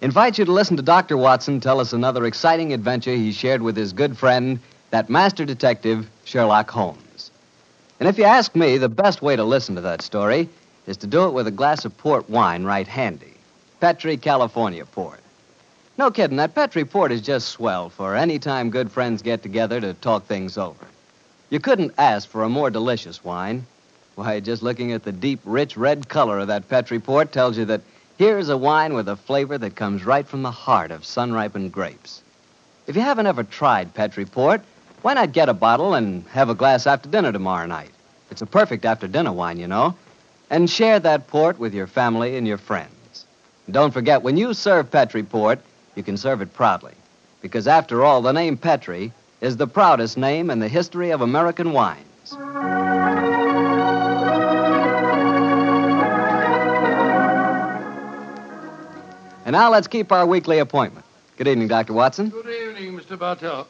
invites you to listen to Dr. Watson tell us another exciting adventure he shared with his good friend, that master detective, Sherlock Holmes. And if you ask me, the best way to listen to that story is to do it with a glass of port wine right handy. Petri California port. No kidding, that Petri port is just swell for any time good friends get together to talk things over. You couldn't ask for a more delicious wine. Why, just looking at the deep, rich red color of that Petri port tells you that here's a wine with a flavor that comes right from the heart of sun ripened grapes. If you haven't ever tried Petri port, why not get a bottle and have a glass after dinner tomorrow night? It's a perfect after dinner wine, you know. And share that port with your family and your friends. And don't forget, when you serve Petri port, you can serve it proudly. Because after all, the name Petri is the proudest name in the history of American wines. And now let's keep our weekly appointment. Good evening, Dr. Watson. Good evening, Mr. Bartell.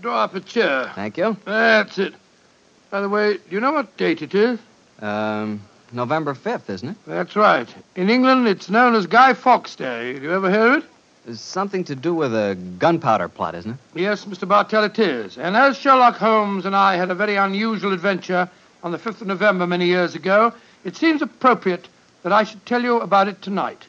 Draw up a chair. Thank you. That's it. By the way, do you know what date it is? Um, November 5th, isn't it? That's right. In England, it's known as Guy Fawkes Day. Have you ever heard of it? It's something to do with a gunpowder plot, isn't it? Yes, Mr. Bartell, it is. And as Sherlock Holmes and I had a very unusual adventure on the 5th of November many years ago, it seems appropriate that I should tell you about it tonight.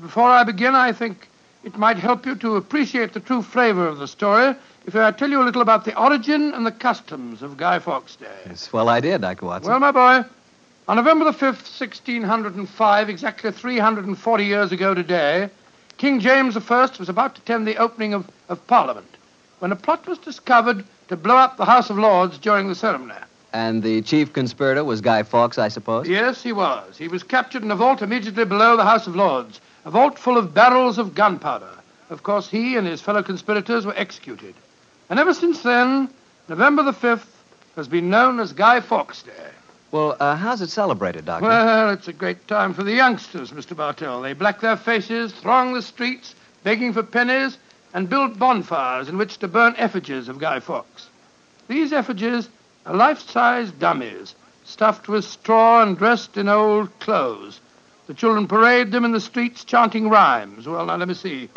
Before I begin, I think it might help you to appreciate the true flavor of the story if I tell you a little about the origin and the customs of Guy Fawkes Day. Swell idea, Dr. Watson. Well, my boy, on November the 5th, 1605, exactly 340 years ago today, King James I was about to attend the opening of, of Parliament when a plot was discovered to blow up the House of Lords during the ceremony. and the chief conspirator was Guy Fawkes, I suppose? Yes, he was. He was captured in a vault immediately below the House of Lords, a vault full of barrels of gunpowder. Of course, he and his fellow conspirators were executed. And ever since then, November the 5th has been known as Guy Fawkes Day. Well, uh, how's it celebrated, Doctor? Well, it's a great time for the youngsters, Mr. Bartell. They black their faces, throng the streets, begging for pennies, and build bonfires in which to burn effigies of Guy Fawkes. These effigies are life-size dummies, stuffed with straw and dressed in old clothes. The children parade them in the streets chanting rhymes. Well, now let me see.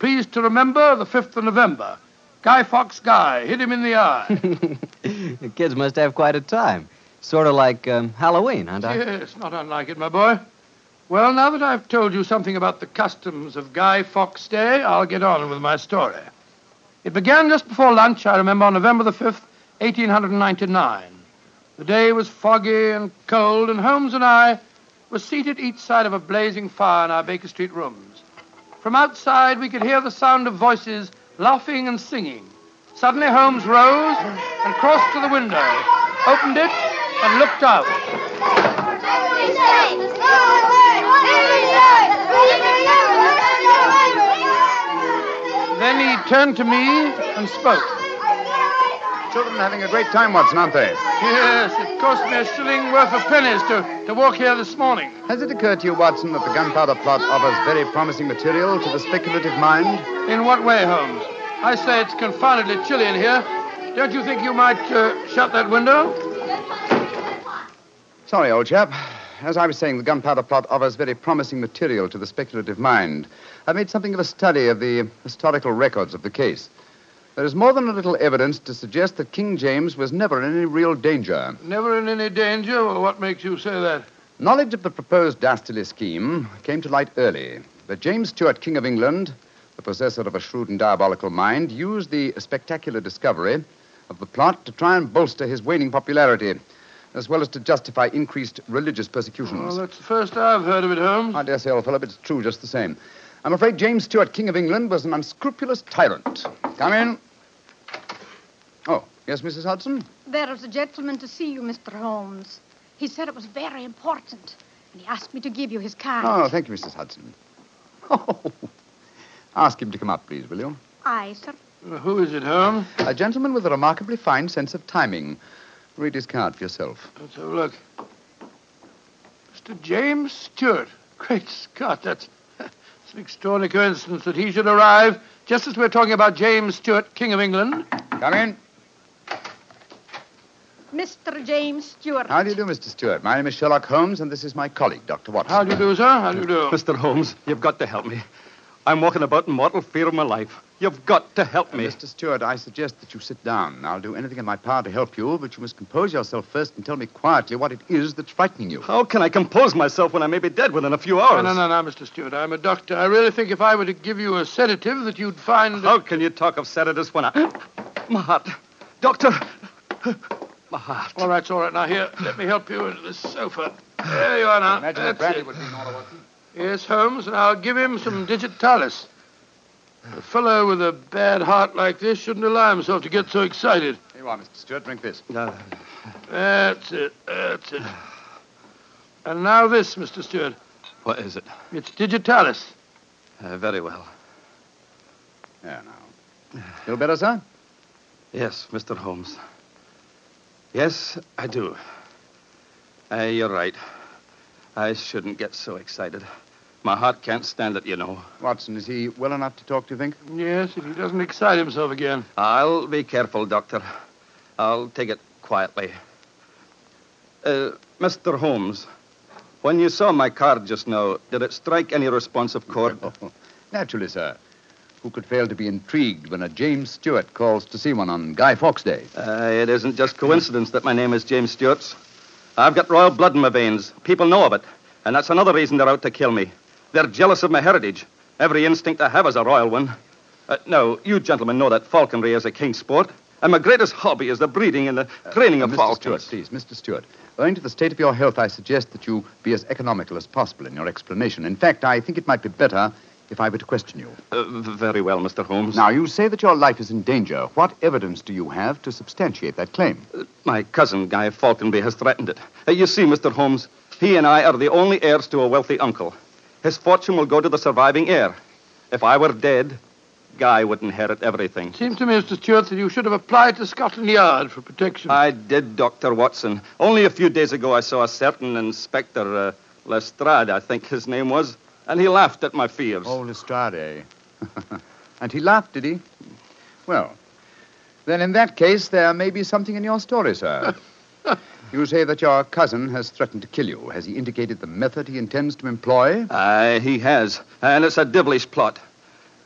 Pleased to remember the 5th of November. Guy Fawkes Guy, hit him in the eye. the kids must have quite a time. Sort of like um, Halloween, huh, Doctor? Yes, not unlike it, my boy. Well, now that I've told you something about the customs of Guy Fawkes Day, I'll get on with my story. It began just before lunch, I remember, on November the 5th, 1899. The day was foggy and cold, and Holmes and I were seated each side of a blazing fire in our Baker Street rooms. From outside, we could hear the sound of voices laughing and singing. Suddenly, Holmes rose and crossed to the window, opened it, and looked out. Then he turned to me and spoke. Children are having a great time, Watson, aren't they? Yes, it cost me a shilling worth of pennies to, to walk here this morning. Has it occurred to you, Watson, that the gunpowder plot offers very promising material to the speculative mind? In what way, Holmes? I say it's confoundedly chilly in here. Don't you think you might uh, shut that window? Sorry, old chap. As I was saying, the gunpowder plot offers very promising material to the speculative mind. I've made something of a study of the historical records of the case. There is more than a little evidence to suggest that King James was never in any real danger. Never in any danger? Well, what makes you say that? Knowledge of the proposed dastardly scheme came to light early. But James Stuart, King of England, the possessor of a shrewd and diabolical mind, used the spectacular discovery of the plot to try and bolster his waning popularity, as well as to justify increased religious persecutions. Well, that's the first I've heard of it, Holmes. I dare say, old fellow, but it's true just the same. I'm afraid James Stuart, King of England, was an unscrupulous tyrant. Come in. Yes, Mrs. Hudson? There is a gentleman to see you, Mr. Holmes. He said it was very important, and he asked me to give you his card. Oh, thank you, Mrs. Hudson. Oh, Ask him to come up, please, will you? Aye, sir. Uh, who is it, Holmes? A gentleman with a remarkably fine sense of timing. Read his card for yourself. Let's have a look. Mr. James Stewart. Great Scott, that's, that's an extraordinary coincidence that he should arrive just as we're talking about James Stuart, King of England. Come in. Mr. James Stewart. How do you do, Mr. Stewart? My name is Sherlock Holmes, and this is my colleague, Dr. Watson. How do you do, sir? How do you do? Mr. Holmes, you've got to help me. I'm walking about in mortal fear of my life. You've got to help me. Mr. Stewart, I suggest that you sit down. I'll do anything in my power to help you, but you must compose yourself first and tell me quietly what it is that's frightening you. How can I compose myself when I may be dead within a few No, hours? no, no, no, Mr. Stewart. I'm a doctor. I really think if I were to give you a sedative that you'd find... How can you talk of sedatives when I. My heart. Doctor! My heart. All right, it's all right. Now, here, let me help you into this sofa. There you are now. Imagine That's that brandy it. would be in order, Yes, Holmes, and I'll give him some digitalis. A fellow with a bad heart like this shouldn't allow himself to get so excited. Here you are, Mr. Stewart. Drink this. Uh, That's it. That's it. And now this, Mr. Stewart. what is it? It's digitalis. Uh, very well. There now. Feel better, sir? Yes, Mr. Holmes. Yes, I do. Uh, you're right. I shouldn't get so excited. My heart can't stand it, you know. Watson, is he well enough to talk, do you think? Yes, if he doesn't excite himself again. I'll be careful, Doctor. I'll take it quietly. Uh, Mr. Holmes, when you saw my card just now, did it strike any responsive chord? Oh, naturally, sir. Who could fail to be intrigued when a James Stewart calls to see one on Guy Fawkes Day? Uh, it isn't just coincidence that my name is James Stewart. I've got royal blood in my veins. People know of it. And that's another reason they're out to kill me. They're jealous of my heritage. Every instinct I have is a royal one. Uh, now, you gentlemen know that falconry is a king's sport. And my greatest hobby is the breeding and the training of Uh, Mr. falcons. Stewart, please, Mr. Stewart. Owing to the state of your health, I suggest that you be as economical as possible in your explanation. In fact, I think it might be better if I were to question you. Uh, very well, Mr. Holmes. Now, you say that your life is in danger. What evidence do you have to substantiate that claim? My cousin, Guy Falconby, has threatened it. Uh, you see, Mr. Holmes, he and I are the only heirs to a wealthy uncle. His fortune will go to the surviving heir. If I were dead, Guy would inherit everything. It Seems to me, Mr. Stewart, that you should have applied to Scotland Yard for protection. I did, Dr. Watson. Only a few days ago, I saw a certain Inspector uh, Lestrade, I think his name was, and he laughed at my fears. Oh, Lestrade. and he laughed, did he? Well, then in that case, there may be something in your story, sir. you say that your cousin has threatened to kill you. Has he indicated the method he intends to employ? Aye, he has. And it's a devilish plot.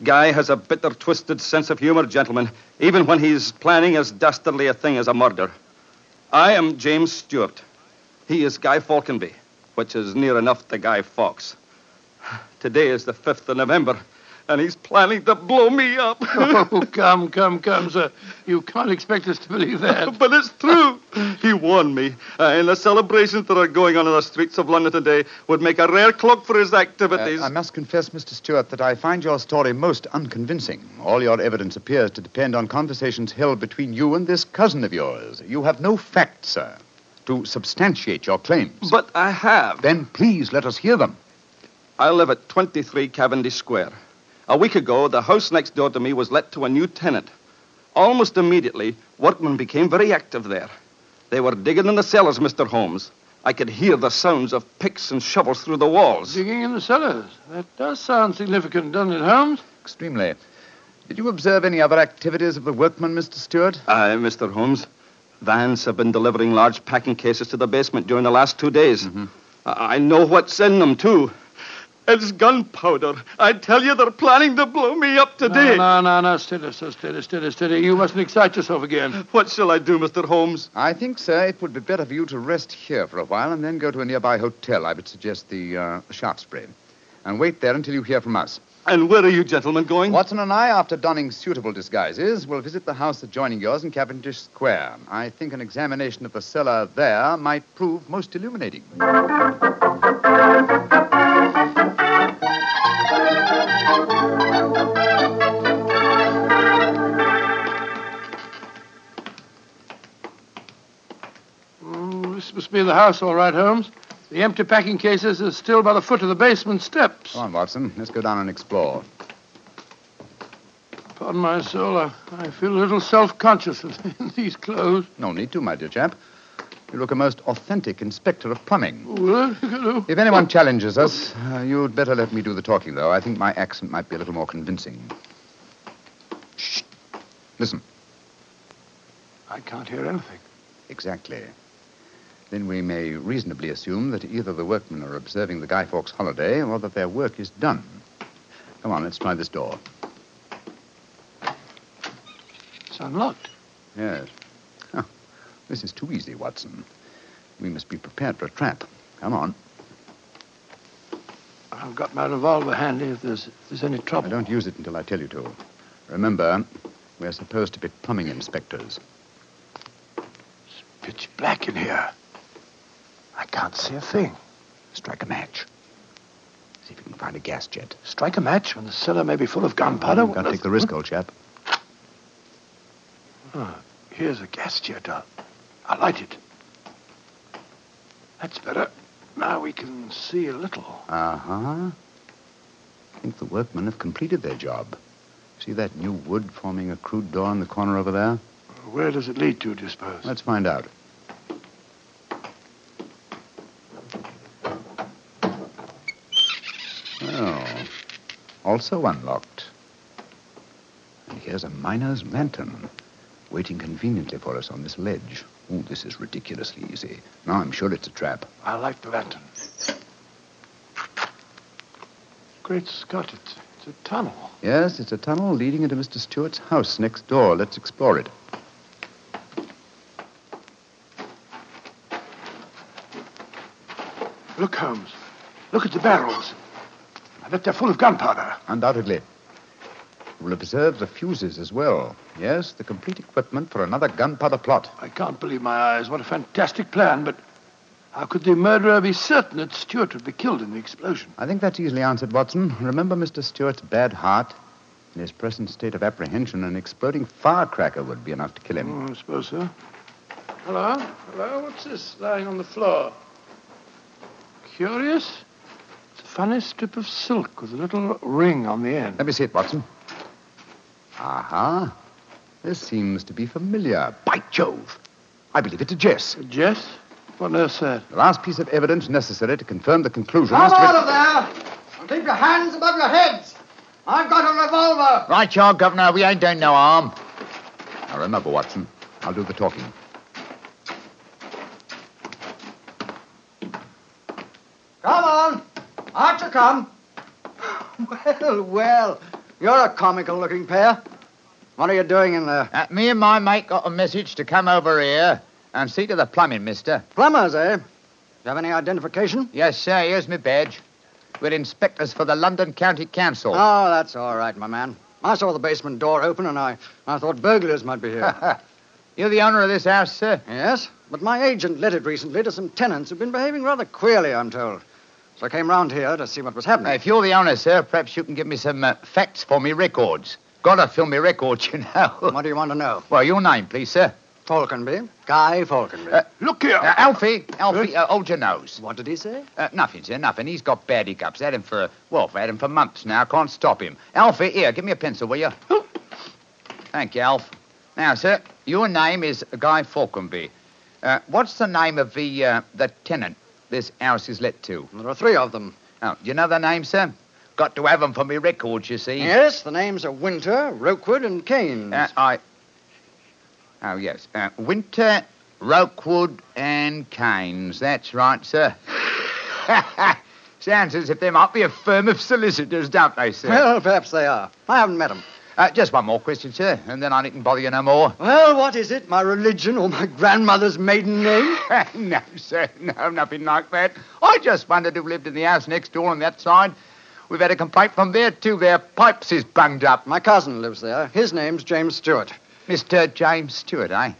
Guy has a bitter, twisted sense of humor, gentlemen, even when he's planning as dastardly a thing as a murder. I am James Stewart. He is Guy Falconby, which is near enough to Guy Fawkes. Today is the 5th of November, and he's planning to blow me up. oh, come, come, come, sir. You can't expect us to believe that. but it's true. He warned me. Uh, and the celebrations that are going on in the streets of London today would make a rare cloak for his activities. Uh, I must confess, Mr. Stewart, that I find your story most unconvincing. All your evidence appears to depend on conversations held between you and this cousin of yours. You have no facts, sir, to substantiate your claims. but I have. Then please let us hear them. I live at 23 Cavendish Square. A week ago, the house next door to me was let to a new tenant. Almost immediately, workmen became very active there. They were digging in the cellars, Mr. Holmes. I could hear the sounds of picks and shovels through the walls. Digging in the cellars. That does sound significant, doesn't it, Holmes? Extremely. Did you observe any other activities of the workmen, Mr. Stewart? Aye, Mr. Holmes. Vans have been delivering large packing cases to the basement during the last two days. Mm-hmm. I I know what's in them, too. It's gunpowder. I tell you, they're planning to blow me up today. No, no, no, no. Steady, sir. Steady, steady, steady. You mustn't excite yourself again. What shall I do, Mr. Holmes? I think, sir, it would be better for you to rest here for a while and then go to a nearby hotel. I would suggest the uh, Shaftesbury. And wait there until you hear from us. And where are you gentlemen going? Watson and I, after donning suitable disguises, will visit the house adjoining yours in Cavendish Square. I think an examination of the cellar there might prove most illuminating. Mm, this must be the house, all right, Holmes. The empty packing cases are still by the foot of the basement steps. Come on, Watson. Let's go down and explore. Upon my soul, I, I feel a little self-conscious in these clothes. No need to, my dear chap. You look a most authentic inspector of plumbing. Well, hello. If anyone challenges us, uh, you'd better let me do the talking, though. I think my accent might be a little more convincing. Shh. Listen. I can't hear anything. Exactly. Then we may reasonably assume that either the workmen are observing the Guy Fawkes holiday or that their work is done. Come on, let's try this door. It's unlocked. Yes. Huh. This is too easy, Watson. We must be prepared for a trap. Come on. I've got my revolver handy if there's, if there's any I trouble. don't use it until I tell you to. Remember, we're supposed to be plumbing inspectors. It's pitch black in here. I can't see a thing. Strike a match. See if you can find a gas jet. Strike a match when the cellar may be full of gunpowder. You've got to take the risk, old chap. Here's a gas jet. I'll, I'll light it. That's better. Now we can see a little. Uh-huh. I think the workmen have completed their job. See that new wood forming a crude door in the corner over there? Where does it lead to, do you suppose? Let's find out. Also unlocked. And here's a miner's lantern, waiting conveniently for us on this ledge. Oh, this is ridiculously easy. Now I'm sure it's a trap. I like the lantern. Great Scott, it's, it's a tunnel. Yes, it's a tunnel leading into Mr. Stewart's house next door. Let's explore it. Look, Holmes. Look at the barrels. Bet they're full of gunpowder. Undoubtedly. We'll observe the fuses as well. Yes, the complete equipment for another gunpowder plot. I can't believe my eyes. What a fantastic plan, but how could the murderer be certain that Stewart would be killed in the explosion? I think that's easily answered, Watson. Remember Mr. Stewart's bad heart? In his present state of apprehension, an exploding firecracker would be enough to kill him. Oh, I suppose so. Hello? Hello? What's this lying on the floor? Curious. It's a funny strip of silk with a little ring on the end. Let me see it, Watson. Aha. This seems to be familiar. By Jove! I believe it's a Jess. Jess? What nurse said? The last piece of evidence necessary to confirm the conclusion Come is to out of there! And keep your hands above your heads! I've got a revolver! Right, you are, Governor. We ain't doing no harm. Now remember, Watson, I'll do the talking. Come on! Out you come! Well, well, you're a comical looking pair. What are you doing in there? Uh, me and my mate got a message to come over here and see to the plumbing, mister. Plumbers, eh? You have any identification? Yes, sir, here's my badge. We're inspectors for the London County Council. Oh, that's all right, my man. I saw the basement door open and I, I thought burglars might be here. You're the owner of this house, sir? yes, but my agent let it recently to some tenants who've been behaving rather queerly, I'm told. So I came round here to see what was happening. If you're the owner, sir, perhaps you can give me some uh, facts for me records. Gotta fill me records, you know. What do you want to know? well, your name, please, sir. Falconby. Guy Falconby. Uh, Look here. Uh, Alfie, Alfie, uh, hold your nose. what did he say? Uh, nothing, sir, nothing. He's got bad hiccups. Had him for, well, I've had him for months now. Can't stop him. Alfie, here, give me a pencil, will you? Thank you, Alf. Now, sir, your name is Guy Falconby. Uh, what's the name of the, uh, the tenant this house is let to? There are three of them. Oh, do you know their names, sir? Got to have 'em for me records, you see. Yes, the names are Winter, Rookwood, and Keynes. Uh, I. Oh, yes. Uh, Winter, Rookwood, and Keynes. That's right, sir. Sounds as if they might be a firm of solicitors, don't they, sir? well, perhaps they are. I haven't met them. Uh, just one more question, sir, and then I needn't bother you no more. Well, what is it? My religion or my grandmother's maiden name? no, sir, no, nothing like that. I just wondered who lived in the house next door on that side. We've had a complaint from there, too. Their pipes is bunged up. My cousin lives there. His name's James Stewart. Mr. James Stewart, eh?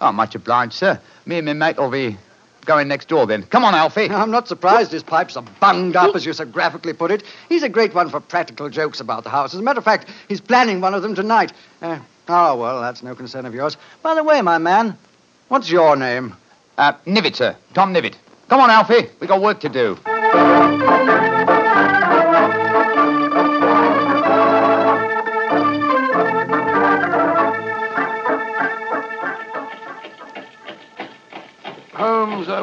Oh, much obliged, sir. Me and my mate will be going next door then. Come on, Alfie. I'm not surprised his pipes are bunged up, as you so graphically put it. He's a great one for practical jokes about the house. As a matter of fact, he's planning one of them tonight. Uh, oh, well, that's no concern of yours. By the way, my man, what's your name? Uh, Nivet, sir. Tom Nivet. Come on, Alfie. We got work to do.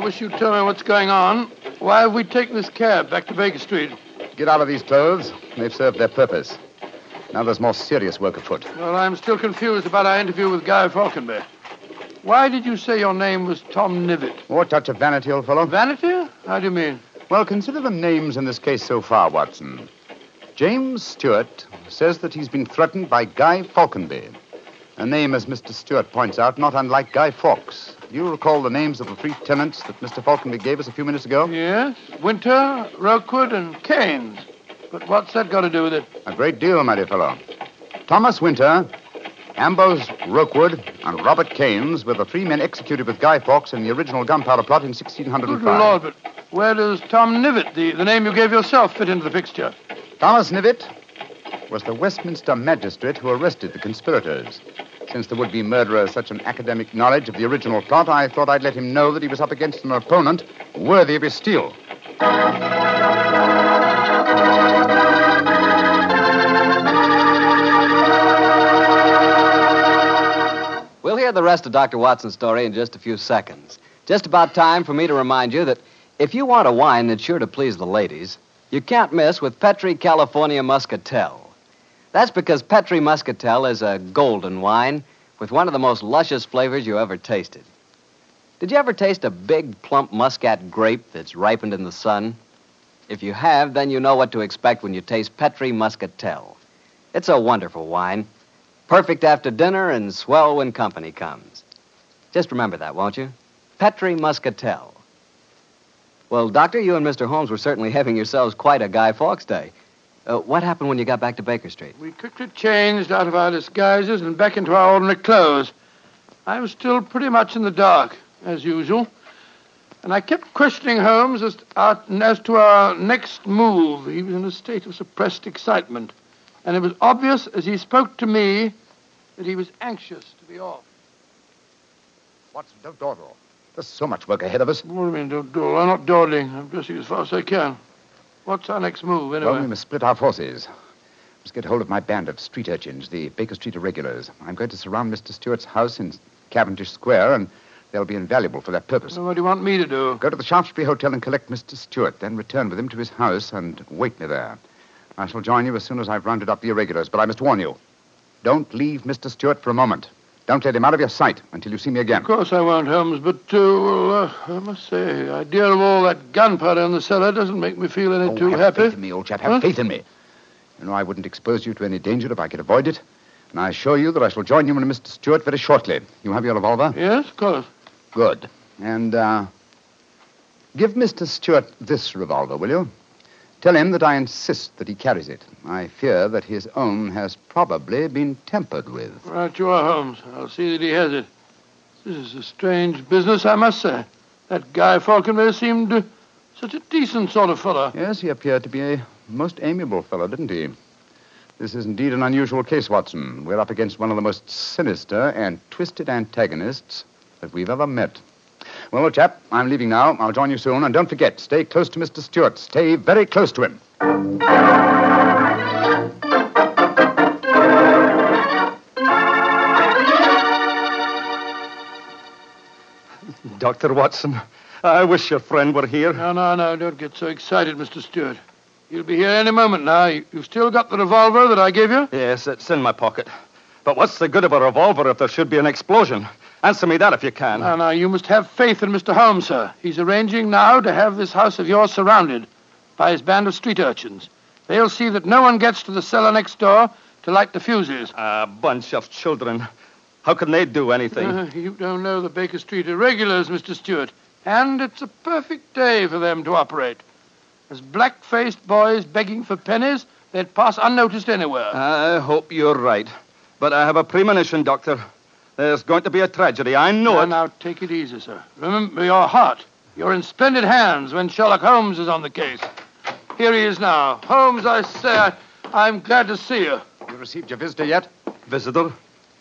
Wish you'd tell me what's going on. Why have we taken this cab back to Baker Street? Get out of these clothes. They've served their purpose. Now there's more serious work afoot. Well, I'm still confused about our interview with Guy Falconby. Why did you say your name was Tom Nivet? More touch of vanity, old fellow? Vanity? How do you mean? Well, consider the names in this case so far, Watson. James Stewart says that he's been threatened by Guy Falconby. A name, as Mr. Stewart points out, not unlike Guy Fawkes. You recall the names of the three tenants that Mr. Falconby gave us a few minutes ago? Yes, Winter, Rookwood, and Keynes. But what's that got to do with it? A great deal, my dear fellow. Thomas Winter, Ambrose Rookwood, and Robert Keynes were the three men executed with Guy Fawkes in the original gunpowder plot in 1605. Good 1605. Lord, but where does Tom Nivet, the, the name you gave yourself, fit into the picture? Thomas Nivet was the Westminster magistrate who arrested the conspirators. Since the would-be murderer has such an academic knowledge of the original plot, I thought I'd let him know that he was up against an opponent worthy of his steel. We'll hear the rest of Dr. Watson's story in just a few seconds. Just about time for me to remind you that if you want a wine that's sure to please the ladies, you can't miss with Petri California Muscatel. That's because Petri Muscatel is a golden wine with one of the most luscious flavors you ever tasted. Did you ever taste a big, plump muscat grape that's ripened in the sun? If you have, then you know what to expect when you taste Petri Muscatel. It's a wonderful wine. Perfect after dinner and swell when company comes. Just remember that, won't you? Petri Muscatel. Well, Doctor, you and Mr. Holmes were certainly having yourselves quite a Guy Fawkes day. Uh, what happened when you got back to Baker Street? We quickly changed out of our disguises and back into our ordinary clothes. I was still pretty much in the dark, as usual. And I kept questioning Holmes as, our, as to our next move. He was in a state of suppressed excitement. And it was obvious as he spoke to me that he was anxious to be off. Watson, don't dawdle. There's so much work ahead of us. What do you mean, don't dawdle? I'm not dawdling. I'm dressing as fast as I can. What's our next move, anyway? Well, we must split our forces. Must get hold of my band of street urchins, the Baker Street irregulars. I'm going to surround Mr. Stewart's house in Cavendish Square, and they'll be invaluable for that purpose. Well, what do you want me to do? Go to the Shaftesbury Hotel and collect Mr. Stewart, then return with him to his house and wait me there. I shall join you as soon as I've rounded up the irregulars, but I must warn you. Don't leave Mr. Stewart for a moment. Don't let him out of your sight until you see me again. Of course I won't, Holmes, but, uh, well, uh, I must say, the idea of all that gunpowder in the cellar doesn't make me feel any Oh, too have happy. faith in me, old chap. Have Huh? faith in me. You know, I wouldn't expose you to any danger if I could avoid it. And I assure you that I shall join you and Mr. Stewart very shortly. You have your revolver? Yes, of course. Good. And, uh, give Mr. Stewart this revolver, will you? Tell him that I insist that he carries it. I fear that his own has probably been tempered with. Right you are, Holmes. I'll see that he has it. This is a strange business, I must say. That guy Falconby seemed such a decent sort of fellow. Yes, he appeared to be a most amiable fellow, didn't he? This is indeed an unusual case, Watson. We're up against one of the most sinister and twisted antagonists that we've ever met. Well, old chap, I'm leaving now. I'll join you soon. And don't forget, stay close to Mr. Stewart. Stay very close to him. Dr. Watson, I wish your friend were here. No, no, no, don't get so excited, Mr. Stewart. He'll be here any moment now. You- You've still got the revolver that I gave you? Yes, it's in my pocket. But what's the good of a revolver if there should be an explosion? Answer me that if you can. Now, now, you must have faith in Mr. Holmes, sir. He's arranging now to have this house of yours surrounded by his band of street urchins. They'll see that no one gets to the cellar next door to light the fuses. A bunch of children. How can they do anything? Uh, you don't know the Baker Street irregulars, Mr. Stewart. And it's a perfect day for them to operate. As black faced boys begging for pennies, they'd pass unnoticed anywhere. I hope you're right. But I have a premonition, Doctor. There's going to be a tragedy. I know now, it. now, take it easy, sir. Remember your heart. You're in splendid hands when Sherlock Holmes is on the case. Here he is now. Holmes, I say, I, I'm glad to see you. You received your visitor yet? Visitor?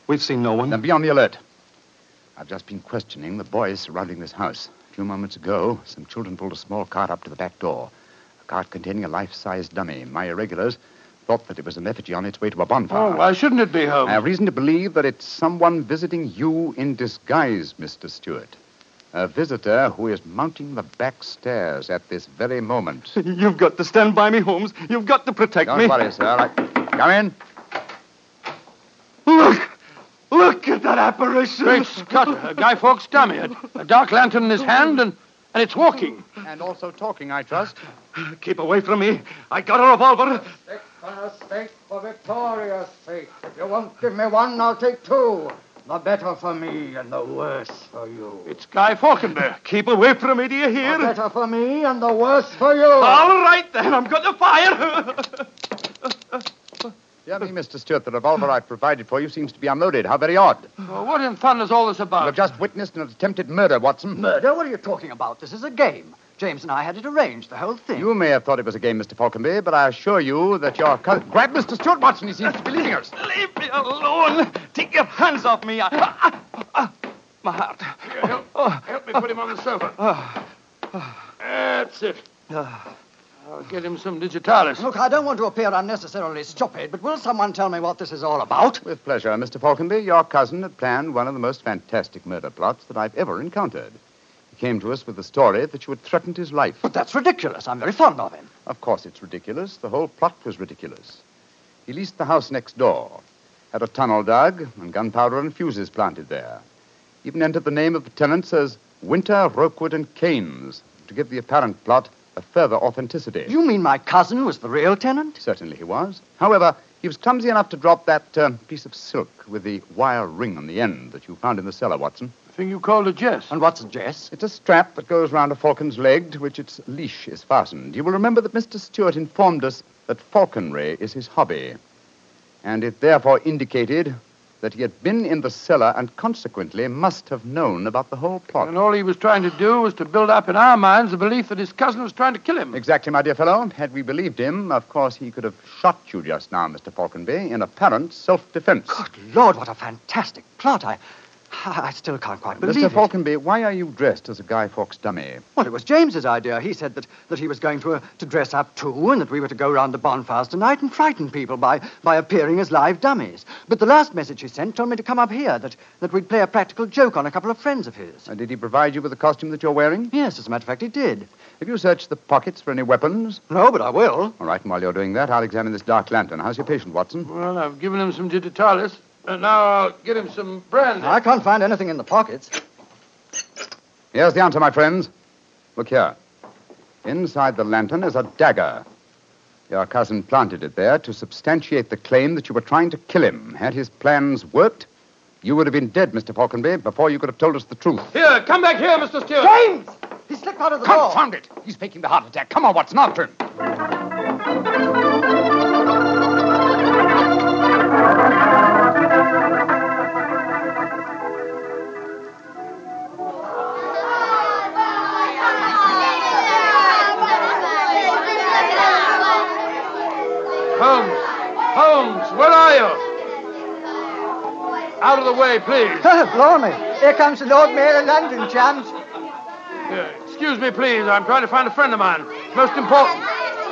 We've seen no one. Then be on the alert. I've just been questioning the boys surrounding this house. A few moments ago, some children pulled a small cart up to the back door. A cart containing a life-size dummy. My irregulars thought that it was an effigy on its way to a bonfire. Oh, why shouldn't it be, Holmes? I have reason to believe that it's someone visiting you in disguise, Mr. Stewart. A visitor who is mounting the back stairs at this very moment. You've got to stand by me, Holmes. You've got to protect me. Don't worry, sir. I... Come in. Look! Look at that apparition! Great Scott, a Guy Fawkes dummy, a, a dark lantern in his hand, and, and it's walking. And also talking, I trust. Keep away from me. I got a revolver. Sake for Victoria's sake. If you won't give me one, I'll take two. The better for me and the worse for you. It's Guy Falconby. Keep away from me, do you hear? The hear? better for me and the worse for you. All right, then. I'm going to fire. Dear me, Mr. Stewart, the revolver I've provided for you seems to be unloaded. How very odd. Well, what in thunder is all this about? You've just witnessed an attempted murder, Watson. Murder? What are you talking about? This is a game. James and I had it arranged, the whole thing. You may have thought it was a game, Mr. Falconby, but I assure you that your cousin. Grab Mr. Stewart Watson. He seems to be leaving us. Leave me alone. Take your hands off me. Ah, ah, ah, my heart. Here, help, Oh. help me put him on the sofa. That's it. I'll get him some digitalis. Look, I don't want to appear unnecessarily stupid, but will someone tell me what this is all about? With pleasure, Mr. Falconby. Your cousin had planned one of the most fantastic murder plots that I've ever encountered. Came to us with the story that you had threatened his life. But that's ridiculous. I'm very fond of him. Of course, it's ridiculous. The whole plot was ridiculous. He leased the house next door, had a tunnel dug, and gunpowder and fuses planted there. Even entered the name of the tenants as Winter, Rookwood, and Keynes to give the apparent plot a further authenticity. You mean my cousin was the real tenant? Certainly he was. However, he was clumsy enough to drop that uh, piece of silk with the wire ring on the end that you found in the cellar, Watson. The thing you called a jess. And what's a Jess? It's a strap that goes round a falcon's leg to which its leash is fastened. You will remember that Mr. Stewart informed us that falconry is his hobby, and it therefore indicated that he had been in the cellar and consequently must have known about the whole plot. And all he was trying to do was to build up in our minds the belief that his cousin was trying to kill him. Exactly, my dear fellow. Had we believed him, of course he could have shot you just now, Mr. Falconby, in apparent self-defense. Good Lord, what a fantastic plot. I, I still can't quite believe Mr. it. Mr. Falconby, why are you dressed as a Guy Fawkes dummy? Well, it was James's idea. He said that, that he was going to, uh, to dress up too, and that we were to go round the bonfires tonight and frighten people by, by appearing as live dummies. But the last message he sent told me to come up here, that, that we'd play a practical joke on a couple of friends of his. And did he provide you with the costume that you're wearing? Yes, as a matter of fact, he did. Have you searched the pockets for any weapons? No, but I will. All right, and while you're doing that, I'll examine this dark lantern. How's your patient, Watson? Well, I've given him some digitalis, and now I'll get him some brandy. I can't find anything in the pockets. Here's the answer, my friends. Look here. Inside the lantern is a dagger. Your cousin planted it there to substantiate the claim that you were trying to kill him. Had his plans worked, you would have been dead, Mr. Falconby, before you could have told us the truth. Here, come back here, Mr. Stewart. James! He slipped out of the door. Confound it! He's faking the heart attack. Come on, Watson, after him. The way, please. Blimey. Here comes the Lord Mayor of London, chums. Uh, excuse me, please. I'm trying to find a friend of mine. Most important.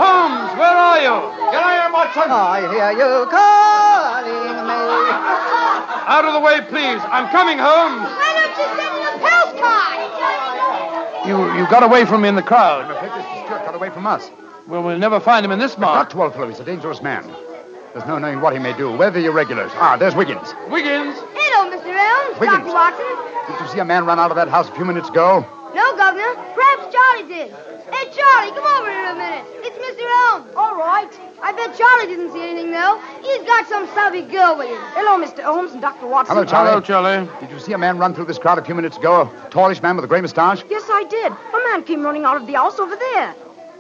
Holmes, where are you? Get out here, Watson. I hear you calling me. Out of the way, please. I'm coming, Holmes. Why don't you send him a postcard? You, you got away from me in the crowd. I'm afraid Mr. Stewart got away from us. Well, we'll never find him in this Not mark. too old. He's a dangerous man. There's no knowing what he may do. Where are the irregulars? Ah, there's Wiggins. Wiggins. Hello, Mr. Elms. Wiggins. Dr. Watson. Did you see a man run out of that house a few minutes ago? No, Governor. Perhaps Charlie did. Hey, Charlie, come over here a minute. It's Mr. Elms. All right. I bet Charlie didn't see anything, though. He's got some savvy girl with him. Hello, Mr. Holmes and Dr. Watson. Hello, Charlie. Hello, Charlie. Did you see a man run through this crowd a few minutes ago? A tallish man with a gray mustache? Yes, I did. A man came running out of the house over there.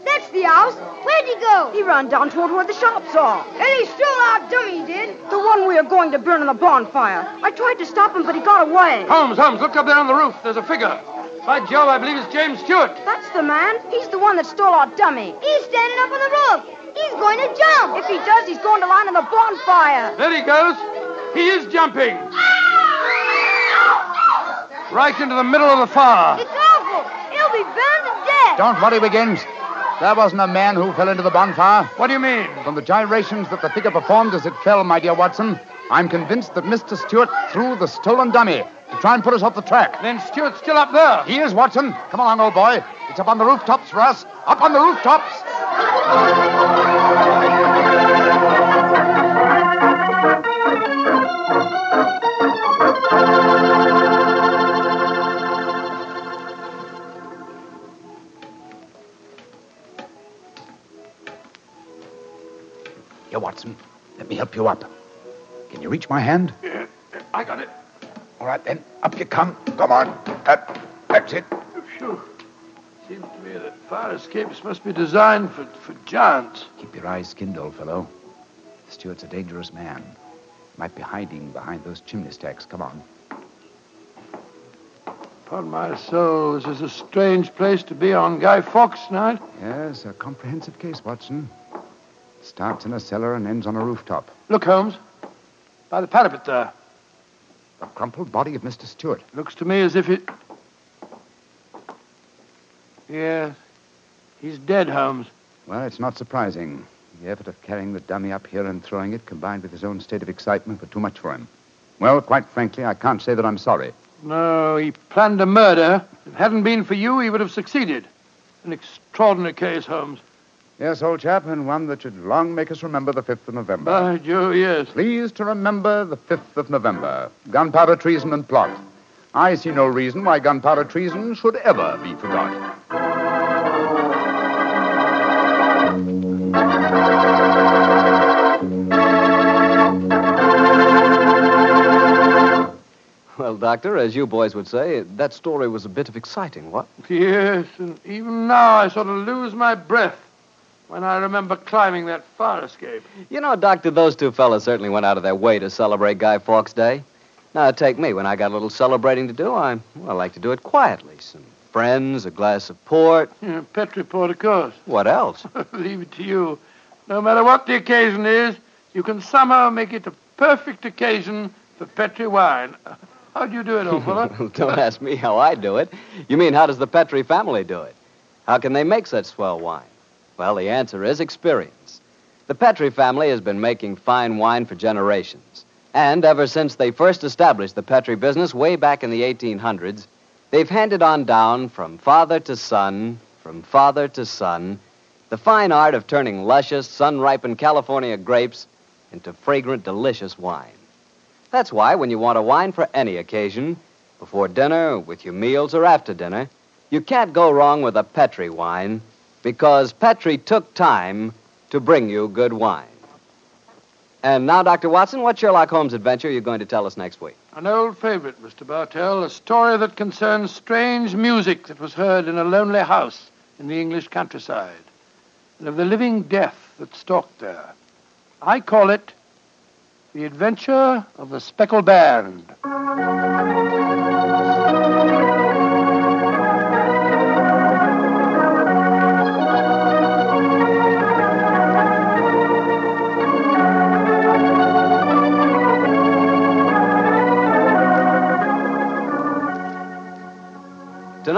That's the house. Where'd he go? He ran down toward where the shops are. And he stole our dummy, he did. The one we are going to burn in the bonfire. I tried to stop him, but he got away. Holmes, Holmes, look up there on the roof. There's a figure. By Jove, I believe it's James Stewart. That's the man. He's the one that stole our dummy. He's standing up on the roof. He's going to jump. If he does, he's going to land in the bonfire. There he goes. He is jumping. Right into the middle of the fire. It's awful. He'll be burned to death. Don't worry, Wiggins. There wasn't a man who fell into the bonfire. What do you mean? From the gyrations that the figure performed as it fell, my dear Watson, I'm convinced that Mr. Stewart threw the stolen dummy to try and put us off the track. Then Stewart's still up there. He is, Watson. Come along, old boy. It's up on the rooftops for us. Up on the rooftops. Help you up. Can you reach my hand? Yeah, I got it. All right, then. Up you come. Come on. That, that's it. Phew. Seems to me that fire escapes must be designed for, for giants. Keep your eyes skinned, old fellow. Stewart's a dangerous man. Might be hiding behind those chimney stacks. Come on. Upon my soul, this is a strange place to be on Guy Fawkes night. Yes, a comprehensive case, Watson. Starts in a cellar and ends on a rooftop. Look, Holmes. By the parapet there. The crumpled body of Mr. Stewart. Looks to me as if it. Yes. He's dead, Holmes. Well, it's not surprising. The effort of carrying the dummy up here and throwing it, combined with his own state of excitement, were too much for him. Well, quite frankly, I can't say that I'm sorry. No, he planned a murder. If it hadn't been for you, he would have succeeded. An extraordinary case, Holmes. Yes, old chap, and one that should long make us remember the 5th of November. By Joe, yes. Please to remember the 5th of November. Gunpowder treason and plot. I see no reason why gunpowder treason should ever be forgotten. Well, Doctor, as you boys would say, that story was a bit of exciting, what? Yes, and even now I sort of lose my breath when I remember climbing that fire escape. You know, Doctor, those two fellas certainly went out of their way to celebrate Guy Fawkes Day. Now, take me. When I got a little celebrating to do, I, well, I like to do it quietly. Some friends, a glass of port. Yeah, Petri Port, of course. What else? Leave it to you. No matter what the occasion is, you can somehow make it a perfect occasion for Petri wine. How do you do it, old fellow? Don't ask me how I do it. You mean, how does the Petri family do it? How can they make such swell wine? Well, the answer is experience. The Petri family has been making fine wine for generations. And ever since they first established the Petri business way back in the 1800s, they've handed on down from father to son, from father to son, the fine art of turning luscious, sun ripened California grapes into fragrant, delicious wine. That's why, when you want a wine for any occasion, before dinner, with your meals, or after dinner, you can't go wrong with a Petri wine because Petri took time to bring you good wine. And now, Dr. Watson, what Sherlock Holmes adventure are you going to tell us next week? An old favorite, Mr. Bartell, a story that concerns strange music that was heard in a lonely house in the English countryside, and of the living death that stalked there. I call it The Adventure of the Speckled Band.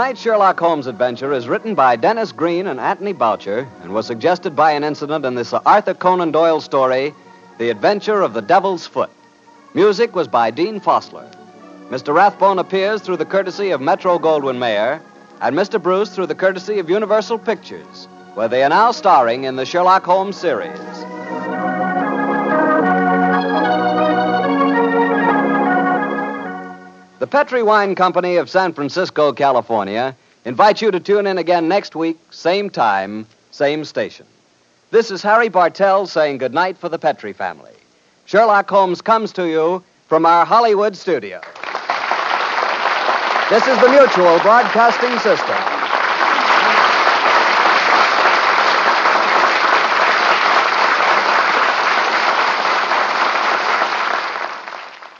Tonight's Sherlock Holmes adventure is written by Dennis Green and Anthony Boucher and was suggested by an incident in this Arthur Conan Doyle story, The Adventure of the Devil's Foot. Music was by Dean Fossler. Mr. Rathbone appears through the courtesy of Metro Goldwyn Mayer, and Mr. Bruce through the courtesy of Universal Pictures, where they are now starring in the Sherlock Holmes series. The Petri Wine Company of San Francisco, California, invites you to tune in again next week, same time, same station. This is Harry Bartell saying goodnight for the Petri family. Sherlock Holmes comes to you from our Hollywood studio. This is the Mutual Broadcasting System.